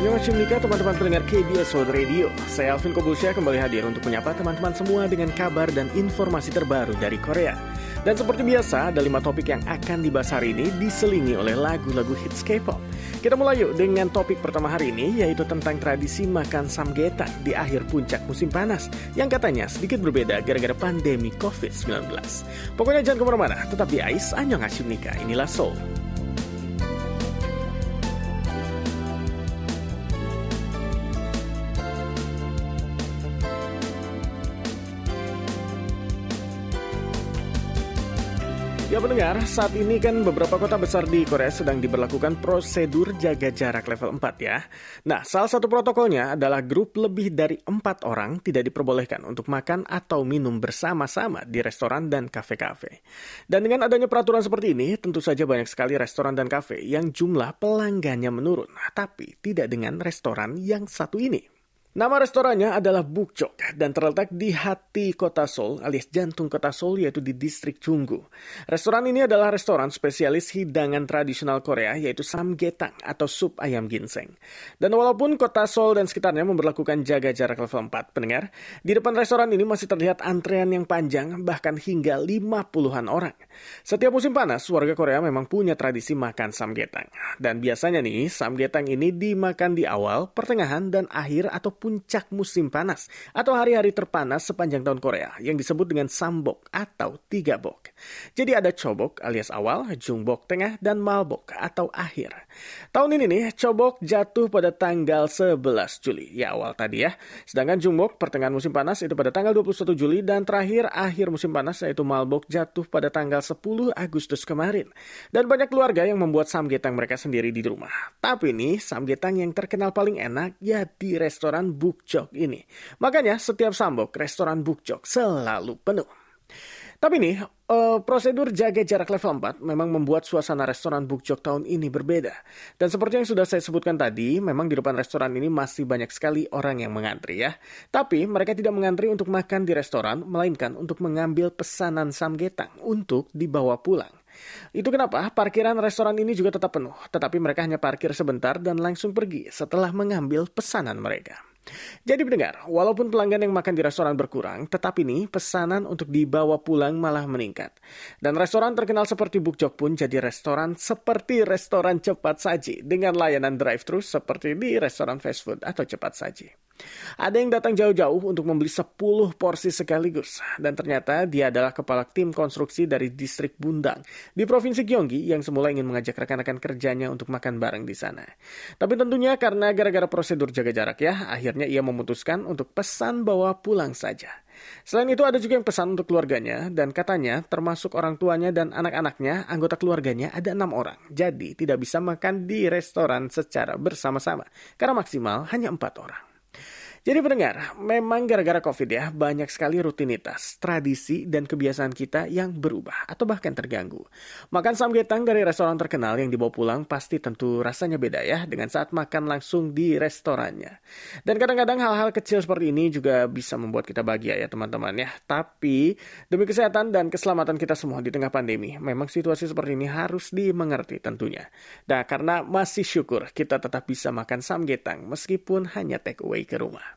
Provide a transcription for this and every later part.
Annyeonghaseyo teman-teman pendengar KBS World Radio. Saya Alvin Kobusya kembali hadir untuk menyapa teman-teman semua dengan kabar dan informasi terbaru dari Korea. Dan seperti biasa, ada lima topik yang akan dibahas hari ini diselingi oleh lagu-lagu hits K-pop. Kita mulai yuk dengan topik pertama hari ini, yaitu tentang tradisi makan samgetan di akhir puncak musim panas, yang katanya sedikit berbeda gara-gara pandemi COVID-19. Pokoknya jangan ke mana-mana, tetap di AIS Annyeonghaseyo Nika. Inilah Soul. Pendengar, saat ini kan beberapa kota besar di Korea sedang diberlakukan prosedur jaga jarak level 4 ya. Nah, salah satu protokolnya adalah grup lebih dari empat orang tidak diperbolehkan untuk makan atau minum bersama-sama di restoran dan kafe-kafe. Dan dengan adanya peraturan seperti ini, tentu saja banyak sekali restoran dan kafe yang jumlah pelanggannya menurun. Tapi tidak dengan restoran yang satu ini. Nama restorannya adalah Bukchok dan terletak di hati kota Seoul alias jantung kota Seoul yaitu di distrik Chunggu. Restoran ini adalah restoran spesialis hidangan tradisional Korea yaitu samgetang atau sup ayam ginseng. Dan walaupun kota Seoul dan sekitarnya memperlakukan jaga jarak level 4, pendengar, di depan restoran ini masih terlihat antrean yang panjang bahkan hingga 50-an orang. Setiap musim panas, warga Korea memang punya tradisi makan samgetang. Dan biasanya nih, samgetang ini dimakan di awal, pertengahan, dan akhir atau puncak musim panas atau hari-hari terpanas sepanjang tahun Korea yang disebut dengan sambok atau tiga bok. Jadi ada cobok alias awal, jungbok tengah, dan malbok atau akhir. Tahun ini nih, cobok jatuh pada tanggal 11 Juli, ya awal tadi ya. Sedangkan jungbok pertengahan musim panas itu pada tanggal 21 Juli dan terakhir akhir musim panas yaitu malbok jatuh pada tanggal 10 Agustus kemarin. Dan banyak keluarga yang membuat samgetang mereka sendiri di rumah. Tapi nih, samgetang yang terkenal paling enak ya di restoran Bukjok ini. Makanya setiap sambok restoran Bukjok selalu penuh. Tapi nih, uh, prosedur jaga jarak level 4 memang membuat suasana restoran Bukjok tahun ini berbeda. Dan seperti yang sudah saya sebutkan tadi, memang di depan restoran ini masih banyak sekali orang yang mengantri ya. Tapi mereka tidak mengantri untuk makan di restoran, melainkan untuk mengambil pesanan samgetang untuk dibawa pulang. Itu kenapa parkiran restoran ini juga tetap penuh, tetapi mereka hanya parkir sebentar dan langsung pergi setelah mengambil pesanan mereka. Jadi pendengar, walaupun pelanggan yang makan di restoran berkurang, tetapi nih pesanan untuk dibawa pulang malah meningkat. Dan restoran terkenal seperti Bukjok pun jadi restoran seperti restoran cepat saji dengan layanan drive-thru seperti di restoran fast food atau cepat saji. Ada yang datang jauh-jauh untuk membeli 10 porsi sekaligus. Dan ternyata dia adalah kepala tim konstruksi dari distrik Bundang di Provinsi Gyeonggi yang semula ingin mengajak rekan-rekan kerjanya untuk makan bareng di sana. Tapi tentunya karena gara-gara prosedur jaga jarak ya, akhirnya ia memutuskan untuk pesan bawa pulang saja. Selain itu ada juga yang pesan untuk keluarganya dan katanya termasuk orang tuanya dan anak-anaknya, anggota keluarganya ada enam orang. Jadi tidak bisa makan di restoran secara bersama-sama karena maksimal hanya empat orang. Jadi pendengar, memang gara-gara COVID ya, banyak sekali rutinitas, tradisi, dan kebiasaan kita yang berubah atau bahkan terganggu. Makan samgetang dari restoran terkenal yang dibawa pulang pasti tentu rasanya beda ya dengan saat makan langsung di restorannya. Dan kadang-kadang hal-hal kecil seperti ini juga bisa membuat kita bahagia ya teman-teman ya. Tapi demi kesehatan dan keselamatan kita semua di tengah pandemi, memang situasi seperti ini harus dimengerti tentunya. Nah, karena masih syukur kita tetap bisa makan samgetang meskipun hanya take away ke rumah.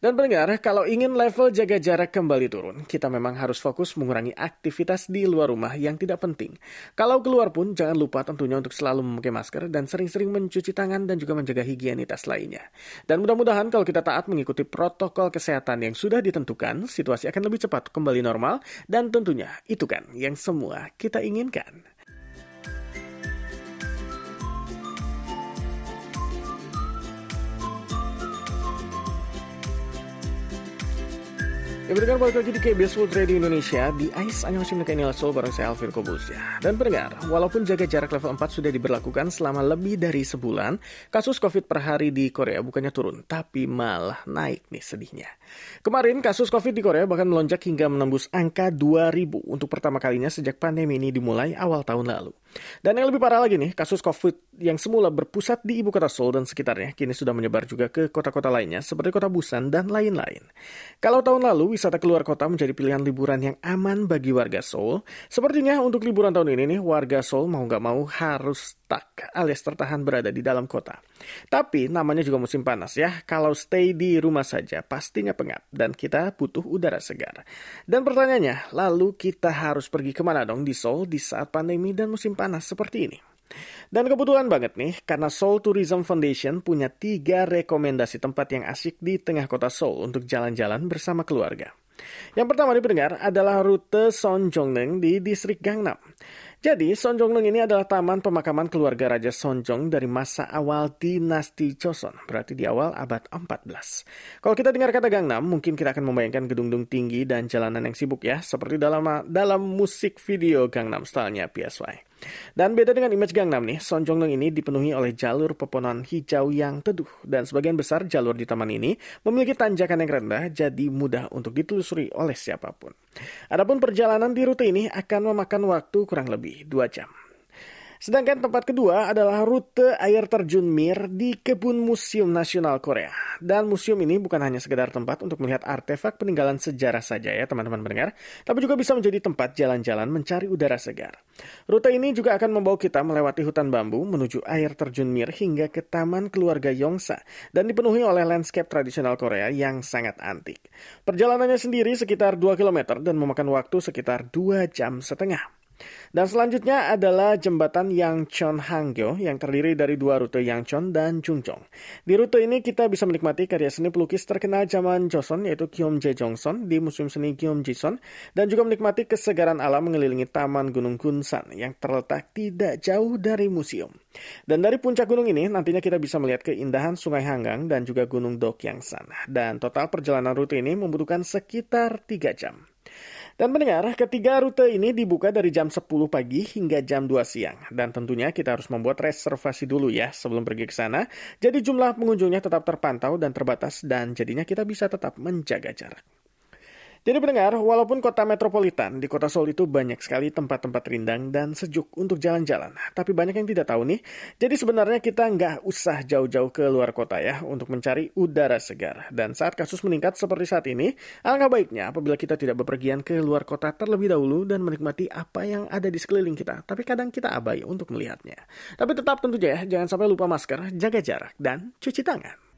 Dan pendengar, kalau ingin level jaga jarak kembali turun, kita memang harus fokus mengurangi aktivitas di luar rumah yang tidak penting. Kalau keluar pun, jangan lupa tentunya untuk selalu memakai masker dan sering-sering mencuci tangan dan juga menjaga higienitas lainnya. Dan mudah-mudahan kalau kita taat mengikuti protokol kesehatan yang sudah ditentukan, situasi akan lebih cepat kembali normal dan tentunya itu kan yang semua kita inginkan. Ya pendengar balik lagi di KBS World Radio Indonesia. Di AIS Annyeonghaseyo Inilah Soul bareng saya Alvin Kobus ya Dan pendengar, walaupun jaga jarak level 4 sudah diberlakukan selama lebih dari sebulan Kasus COVID per hari di Korea bukannya turun Tapi malah naik nih sedihnya. Kemarin kasus COVID di Korea bahkan melonjak hingga menembus angka 2000 Untuk pertama kalinya sejak pandemi ini dimulai awal tahun lalu Dan yang lebih parah lagi nih, kasus COVID yang semula berpusat di ibu kota Seoul dan sekitarnya, kini sudah menyebar juga ke kota-kota lainnya seperti kota Busan dan lain-lain. Kalau tahun lalu wisata keluar kota menjadi pilihan liburan yang aman bagi warga Seoul, sepertinya untuk liburan tahun ini nih, warga Seoul mau nggak mau harus stuck alias tertahan berada di dalam kota. Tapi namanya juga musim panas ya, kalau stay di rumah saja pastinya pengap dan kita butuh udara segar. Dan pertanyaannya, lalu kita harus pergi ke mana dong di Seoul di saat pandemi dan musim panas seperti ini? Dan kebetulan banget nih, karena Seoul Tourism Foundation punya tiga rekomendasi tempat yang asik di tengah kota Seoul untuk jalan-jalan bersama keluarga. Yang pertama dipendengar adalah rute Sonjongneng di distrik Gangnam. Jadi, Sonjongneng ini adalah taman pemakaman keluarga Raja Sonjong dari masa awal dinasti Joseon, berarti di awal abad 14. Kalau kita dengar kata Gangnam, mungkin kita akan membayangkan gedung-gedung tinggi dan jalanan yang sibuk ya, seperti dalam dalam musik video Gangnam Style-nya PSY. Dan beda dengan image Gangnam nih, Sonjongnong ini dipenuhi oleh jalur pepohonan hijau yang teduh. Dan sebagian besar jalur di taman ini memiliki tanjakan yang rendah, jadi mudah untuk ditelusuri oleh siapa pun. Adapun perjalanan di rute ini akan memakan waktu kurang lebih 2 jam. Sedangkan tempat kedua adalah rute air terjun Mir di Kebun Museum Nasional Korea. Dan museum ini bukan hanya sekedar tempat untuk melihat artefak peninggalan sejarah saja ya teman-teman mendengar, tapi juga bisa menjadi tempat jalan-jalan mencari udara segar. Rute ini juga akan membawa kita melewati hutan bambu menuju air terjun Mir hingga ke Taman Keluarga Yongsa dan dipenuhi oleh landscape tradisional Korea yang sangat antik. Perjalanannya sendiri sekitar 2 km dan memakan waktu sekitar 2 jam setengah. Dan selanjutnya adalah jembatan Yangchon Hangyo yang terdiri dari dua rute Yangchon dan Chungchong. Di rute ini kita bisa menikmati karya seni pelukis terkenal zaman Joseon yaitu Kyom Jae Jongson di Museum Seni Kyom Jison dan juga menikmati kesegaran alam mengelilingi Taman Gunung Gunsan yang terletak tidak jauh dari museum. Dan dari puncak gunung ini nantinya kita bisa melihat keindahan Sungai Hanggang dan juga Gunung Dokyangsan. Dan total perjalanan rute ini membutuhkan sekitar 3 jam. Dan mendengar, ketiga rute ini dibuka dari jam 10 pagi hingga jam 2 siang. Dan tentunya kita harus membuat reservasi dulu ya sebelum pergi ke sana. Jadi jumlah pengunjungnya tetap terpantau dan terbatas dan jadinya kita bisa tetap menjaga jarak. Jadi pendengar, walaupun kota metropolitan, di kota Seoul itu banyak sekali tempat-tempat rindang dan sejuk untuk jalan-jalan. Tapi banyak yang tidak tahu nih, jadi sebenarnya kita nggak usah jauh-jauh ke luar kota ya untuk mencari udara segar. Dan saat kasus meningkat seperti saat ini, alangkah baiknya apabila kita tidak bepergian ke luar kota terlebih dahulu dan menikmati apa yang ada di sekeliling kita. Tapi kadang kita abai untuk melihatnya. Tapi tetap tentu ya, jangan sampai lupa masker, jaga jarak, dan cuci tangan.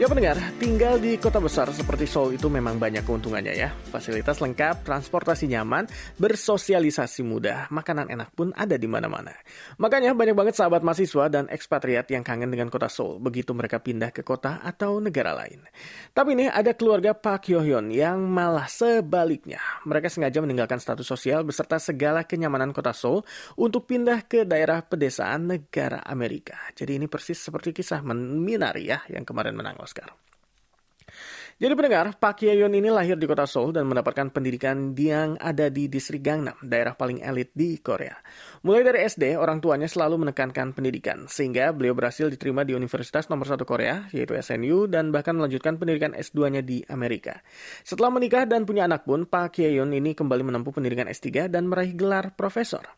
Ya pendengar, tinggal di kota besar seperti Seoul itu memang banyak keuntungannya ya. Fasilitas lengkap, transportasi nyaman, bersosialisasi mudah, makanan enak pun ada di mana-mana. Makanya banyak banget sahabat mahasiswa dan ekspatriat yang kangen dengan kota Seoul begitu mereka pindah ke kota atau negara lain. Tapi ini ada keluarga Pak Hyo-hyun yang malah sebaliknya. Mereka sengaja meninggalkan status sosial beserta segala kenyamanan kota Seoul untuk pindah ke daerah pedesaan negara Amerika. Jadi ini persis seperti kisah Minari ya yang kemarin menang Oscar. Jadi pendengar, Pak Yeon ini lahir di kota Seoul dan mendapatkan pendidikan yang ada di distrik Gangnam, daerah paling elit di Korea. Mulai dari SD, orang tuanya selalu menekankan pendidikan, sehingga beliau berhasil diterima di Universitas nomor satu Korea, yaitu SNU, dan bahkan melanjutkan pendidikan S2-nya di Amerika. Setelah menikah dan punya anak pun, Pak Yeon ini kembali menempuh pendidikan S3 dan meraih gelar profesor.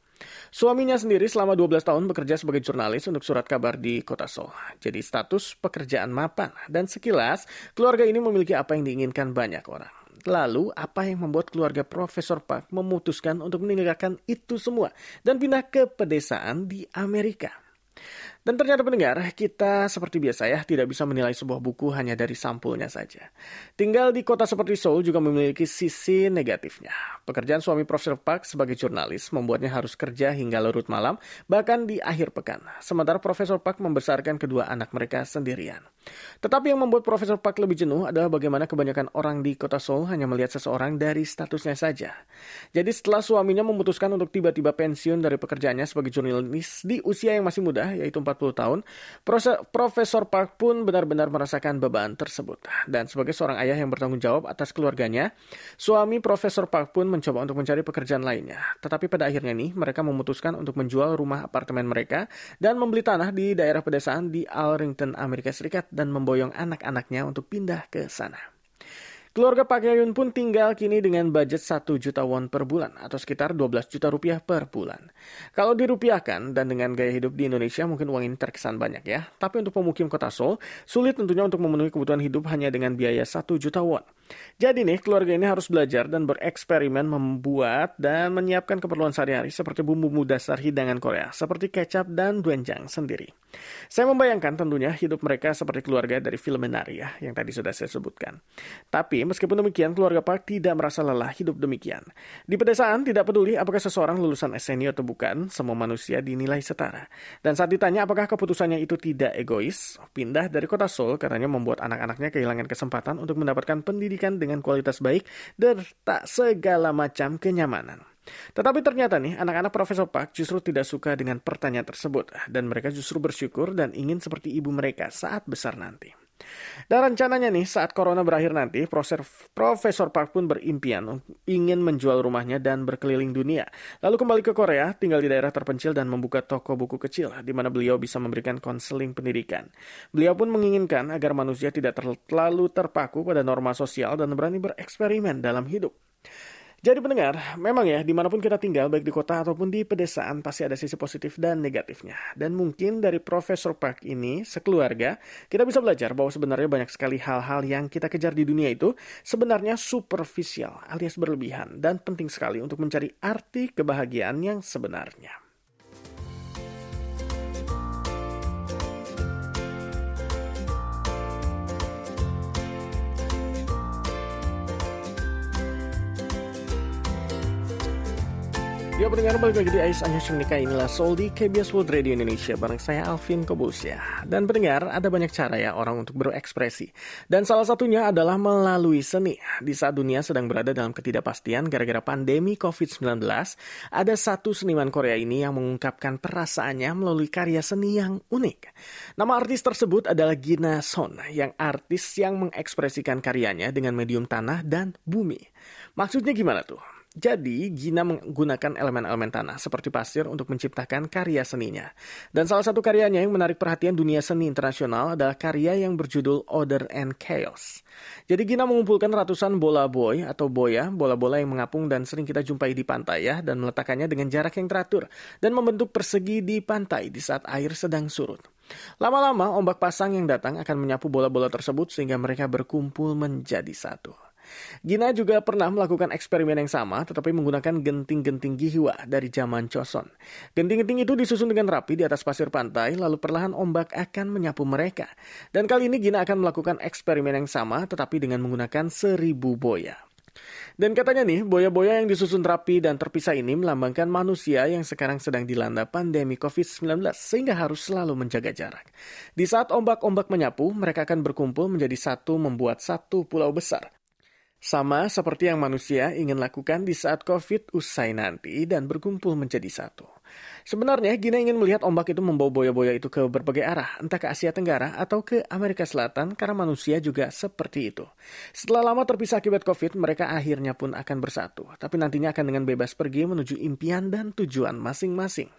Suaminya sendiri selama 12 tahun bekerja sebagai jurnalis untuk surat kabar di kota Seoul. Jadi status pekerjaan mapan. Dan sekilas, keluarga ini memiliki apa yang diinginkan banyak orang. Lalu, apa yang membuat keluarga Profesor Park memutuskan untuk meninggalkan itu semua dan pindah ke pedesaan di Amerika? Dan ternyata pendengar, kita seperti biasa ya, tidak bisa menilai sebuah buku hanya dari sampulnya saja. Tinggal di kota seperti Seoul juga memiliki sisi negatifnya. Pekerjaan suami Profesor Park sebagai jurnalis membuatnya harus kerja hingga larut malam, bahkan di akhir pekan. Sementara Profesor Park membesarkan kedua anak mereka sendirian. Tetapi yang membuat Profesor Park lebih jenuh adalah bagaimana kebanyakan orang di kota Seoul hanya melihat seseorang dari statusnya saja. Jadi setelah suaminya memutuskan untuk tiba-tiba pensiun dari pekerjaannya sebagai jurnalis di usia yang masih muda, yaitu tahun, Profesor Park pun benar-benar merasakan beban tersebut. Dan sebagai seorang ayah yang bertanggung jawab atas keluarganya, suami Profesor Park pun mencoba untuk mencari pekerjaan lainnya. Tetapi pada akhirnya nih, mereka memutuskan untuk menjual rumah apartemen mereka dan membeli tanah di daerah pedesaan di Arlington, Amerika Serikat dan memboyong anak-anaknya untuk pindah ke sana. Keluarga Pak Yayun pun tinggal kini dengan budget 1 juta won per bulan atau sekitar 12 juta rupiah per bulan. Kalau dirupiahkan dan dengan gaya hidup di Indonesia mungkin uang ini terkesan banyak ya. Tapi untuk pemukim kota Seoul, sulit tentunya untuk memenuhi kebutuhan hidup hanya dengan biaya 1 juta won. Jadi nih, keluarga ini harus belajar dan bereksperimen membuat dan menyiapkan keperluan sehari-hari seperti bumbu-bumbu dasar hidangan Korea, seperti kecap dan doenjang sendiri. Saya membayangkan tentunya hidup mereka seperti keluarga dari film Menari ya, yang tadi sudah saya sebutkan. Tapi meskipun demikian, keluarga Park tidak merasa lelah hidup demikian. Di pedesaan, tidak peduli apakah seseorang lulusan SNU atau bukan, semua manusia dinilai setara. Dan saat ditanya apakah keputusannya itu tidak egois, pindah dari kota Seoul katanya membuat anak-anaknya kehilangan kesempatan untuk mendapatkan pendidikan dengan kualitas baik dan tak segala macam kenyamanan. Tetapi ternyata nih, anak-anak Profesor Park justru tidak suka dengan pertanyaan tersebut, dan mereka justru bersyukur dan ingin seperti ibu mereka saat besar nanti. Dan rencananya nih saat corona berakhir nanti, Profesor Park pun berimpian ingin menjual rumahnya dan berkeliling dunia. Lalu kembali ke Korea, tinggal di daerah terpencil dan membuka toko buku kecil di mana beliau bisa memberikan konseling pendidikan. Beliau pun menginginkan agar manusia tidak terlalu terpaku pada norma sosial dan berani bereksperimen dalam hidup. Jadi pendengar, memang ya di mana pun kita tinggal, baik di kota ataupun di pedesaan, pasti ada sisi positif dan negatifnya. Dan mungkin dari Profesor Park ini, sekeluarga, kita bisa belajar bahwa sebenarnya banyak sekali hal-hal yang kita kejar di dunia itu sebenarnya superficial alias berlebihan dan penting sekali untuk mencari arti kebahagiaan yang sebenarnya. Ya pendengar balik lagi di Ais Anya Menikah inilah Soul di KBS World Radio Indonesia bareng saya Alvin Kobus ya. Dan pendengar ada banyak cara ya orang untuk berekspresi. Dan salah satunya adalah melalui seni. Di saat dunia sedang berada dalam ketidakpastian gara-gara pandemi COVID-19, ada satu seniman Korea ini yang mengungkapkan perasaannya melalui karya seni yang unik. Nama artis tersebut adalah Gina Son, yang artis yang mengekspresikan karyanya dengan medium tanah dan bumi. Maksudnya gimana tuh? Jadi, Gina menggunakan elemen-elemen tanah seperti pasir untuk menciptakan karya seninya. Dan salah satu karyanya yang menarik perhatian dunia seni internasional adalah karya yang berjudul Order and Chaos. Jadi Gina mengumpulkan ratusan bola boy atau boya, bola-bola yang mengapung dan sering kita jumpai di pantai ya, dan meletakkannya dengan jarak yang teratur, dan membentuk persegi di pantai di saat air sedang surut. Lama-lama, ombak pasang yang datang akan menyapu bola-bola tersebut sehingga mereka berkumpul menjadi satu. Gina juga pernah melakukan eksperimen yang sama tetapi menggunakan genting-genting gihiwa dari zaman Choson. Genting-genting itu disusun dengan rapi di atas pasir pantai lalu perlahan ombak akan menyapu mereka. Dan kali ini Gina akan melakukan eksperimen yang sama tetapi dengan menggunakan seribu boya. Dan katanya nih, boya-boya yang disusun rapi dan terpisah ini melambangkan manusia yang sekarang sedang dilanda pandemi COVID-19 sehingga harus selalu menjaga jarak. Di saat ombak-ombak menyapu, mereka akan berkumpul menjadi satu membuat satu pulau besar. Sama seperti yang manusia ingin lakukan di saat COVID usai nanti dan berkumpul menjadi satu. Sebenarnya Gina ingin melihat ombak itu membawa boya-boya itu ke berbagai arah, entah ke Asia Tenggara atau ke Amerika Selatan karena manusia juga seperti itu. Setelah lama terpisah akibat COVID, mereka akhirnya pun akan bersatu, tapi nantinya akan dengan bebas pergi menuju impian dan tujuan masing-masing.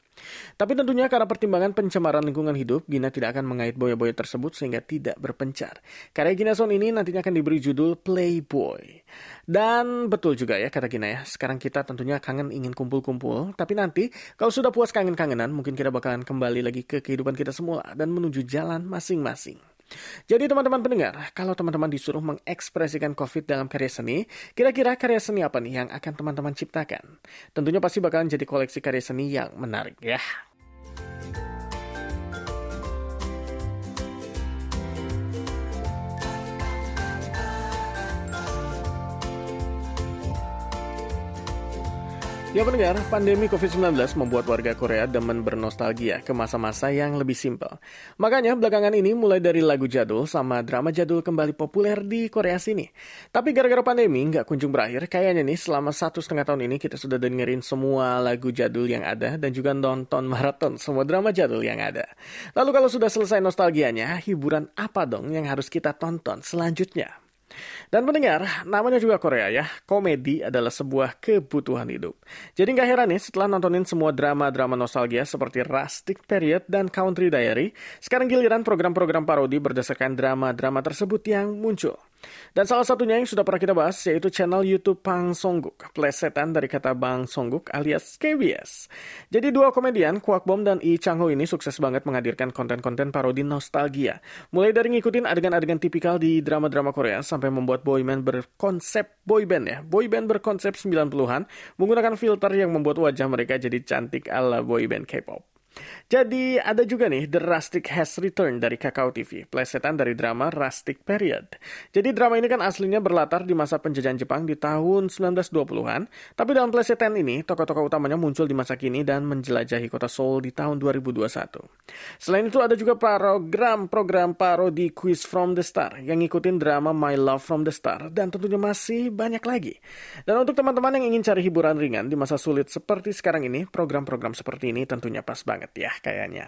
Tapi tentunya karena pertimbangan pencemaran lingkungan hidup, Gina tidak akan mengait boya-boya tersebut sehingga tidak berpencar. Karya Gina Son ini nantinya akan diberi judul Playboy. Dan betul juga ya kata Gina ya, sekarang kita tentunya kangen ingin kumpul-kumpul, tapi nanti kalau sudah puas kangen-kangenan, mungkin kita bakalan kembali lagi ke kehidupan kita semula dan menuju jalan masing-masing. Jadi teman-teman pendengar, kalau teman-teman disuruh mengekspresikan COVID dalam karya seni, kira-kira karya seni apa nih yang akan teman-teman ciptakan? Tentunya pasti bakalan jadi koleksi karya seni yang menarik ya. Ya pendengar, pandemi COVID-19 membuat warga Korea demen bernostalgia ke masa-masa yang lebih simpel. Makanya belakangan ini mulai dari lagu jadul sama drama jadul kembali populer di Korea sini. Tapi gara-gara pandemi nggak kunjung berakhir, kayaknya nih selama satu setengah tahun ini kita sudah dengerin semua lagu jadul yang ada dan juga nonton maraton semua drama jadul yang ada. Lalu kalau sudah selesai nostalgianya, hiburan apa dong yang harus kita tonton selanjutnya? Dan mendengar, namanya juga Korea ya, komedi adalah sebuah kebutuhan hidup. Jadi nggak heran nih setelah nontonin semua drama-drama nostalgia seperti Rustic Period dan Country Diary, sekarang giliran program-program parodi berdasarkan drama-drama tersebut yang muncul. Dan salah satunya yang sudah pernah kita bahas yaitu channel YouTube Pang Songguk, plesetan dari kata Bang Songguk alias KBS. Jadi dua komedian, Kwak Bom dan Lee Chang Ho ini sukses banget menghadirkan konten-konten parodi nostalgia. Mulai dari ngikutin adegan-adegan tipikal di drama-drama Korea sampai membuat boyband berkonsep boyband ya. Boyband berkonsep 90-an menggunakan filter yang membuat wajah mereka jadi cantik ala boyband K-pop. Jadi ada juga nih The Rustic Has Returned dari Kakao TV, plesetan dari drama Rustic Period. Jadi drama ini kan aslinya berlatar di masa penjajahan Jepang di tahun 1920-an, tapi dalam plesetan ini tokoh-tokoh utamanya muncul di masa kini dan menjelajahi kota Seoul di tahun 2021. Selain itu ada juga program-program parodi Quiz from the Star yang ngikutin drama My Love from the Star dan tentunya masih banyak lagi. Dan untuk teman-teman yang ingin cari hiburan ringan di masa sulit seperti sekarang ini, program-program seperti ini tentunya pas banget banget ya kayaknya.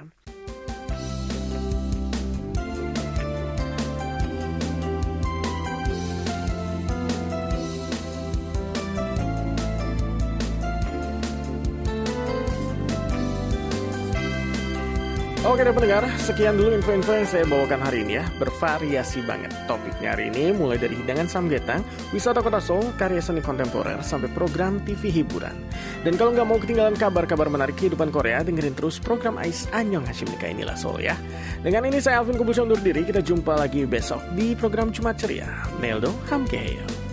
Oke deh pendengar, sekian dulu info-info yang saya bawakan hari ini ya. Bervariasi banget topiknya hari ini, mulai dari hidangan samgetang, wisata kota Seoul, karya seni kontemporer, sampai program TV hiburan. Dan kalau nggak mau ketinggalan kabar-kabar menarik kehidupan Korea, dengerin terus program Ais Anyong Hashim Nika inilah Seoul ya. Dengan ini saya Alvin Kubus undur diri, kita jumpa lagi besok di program Cuma Ceria. Neldo Hamkeyo.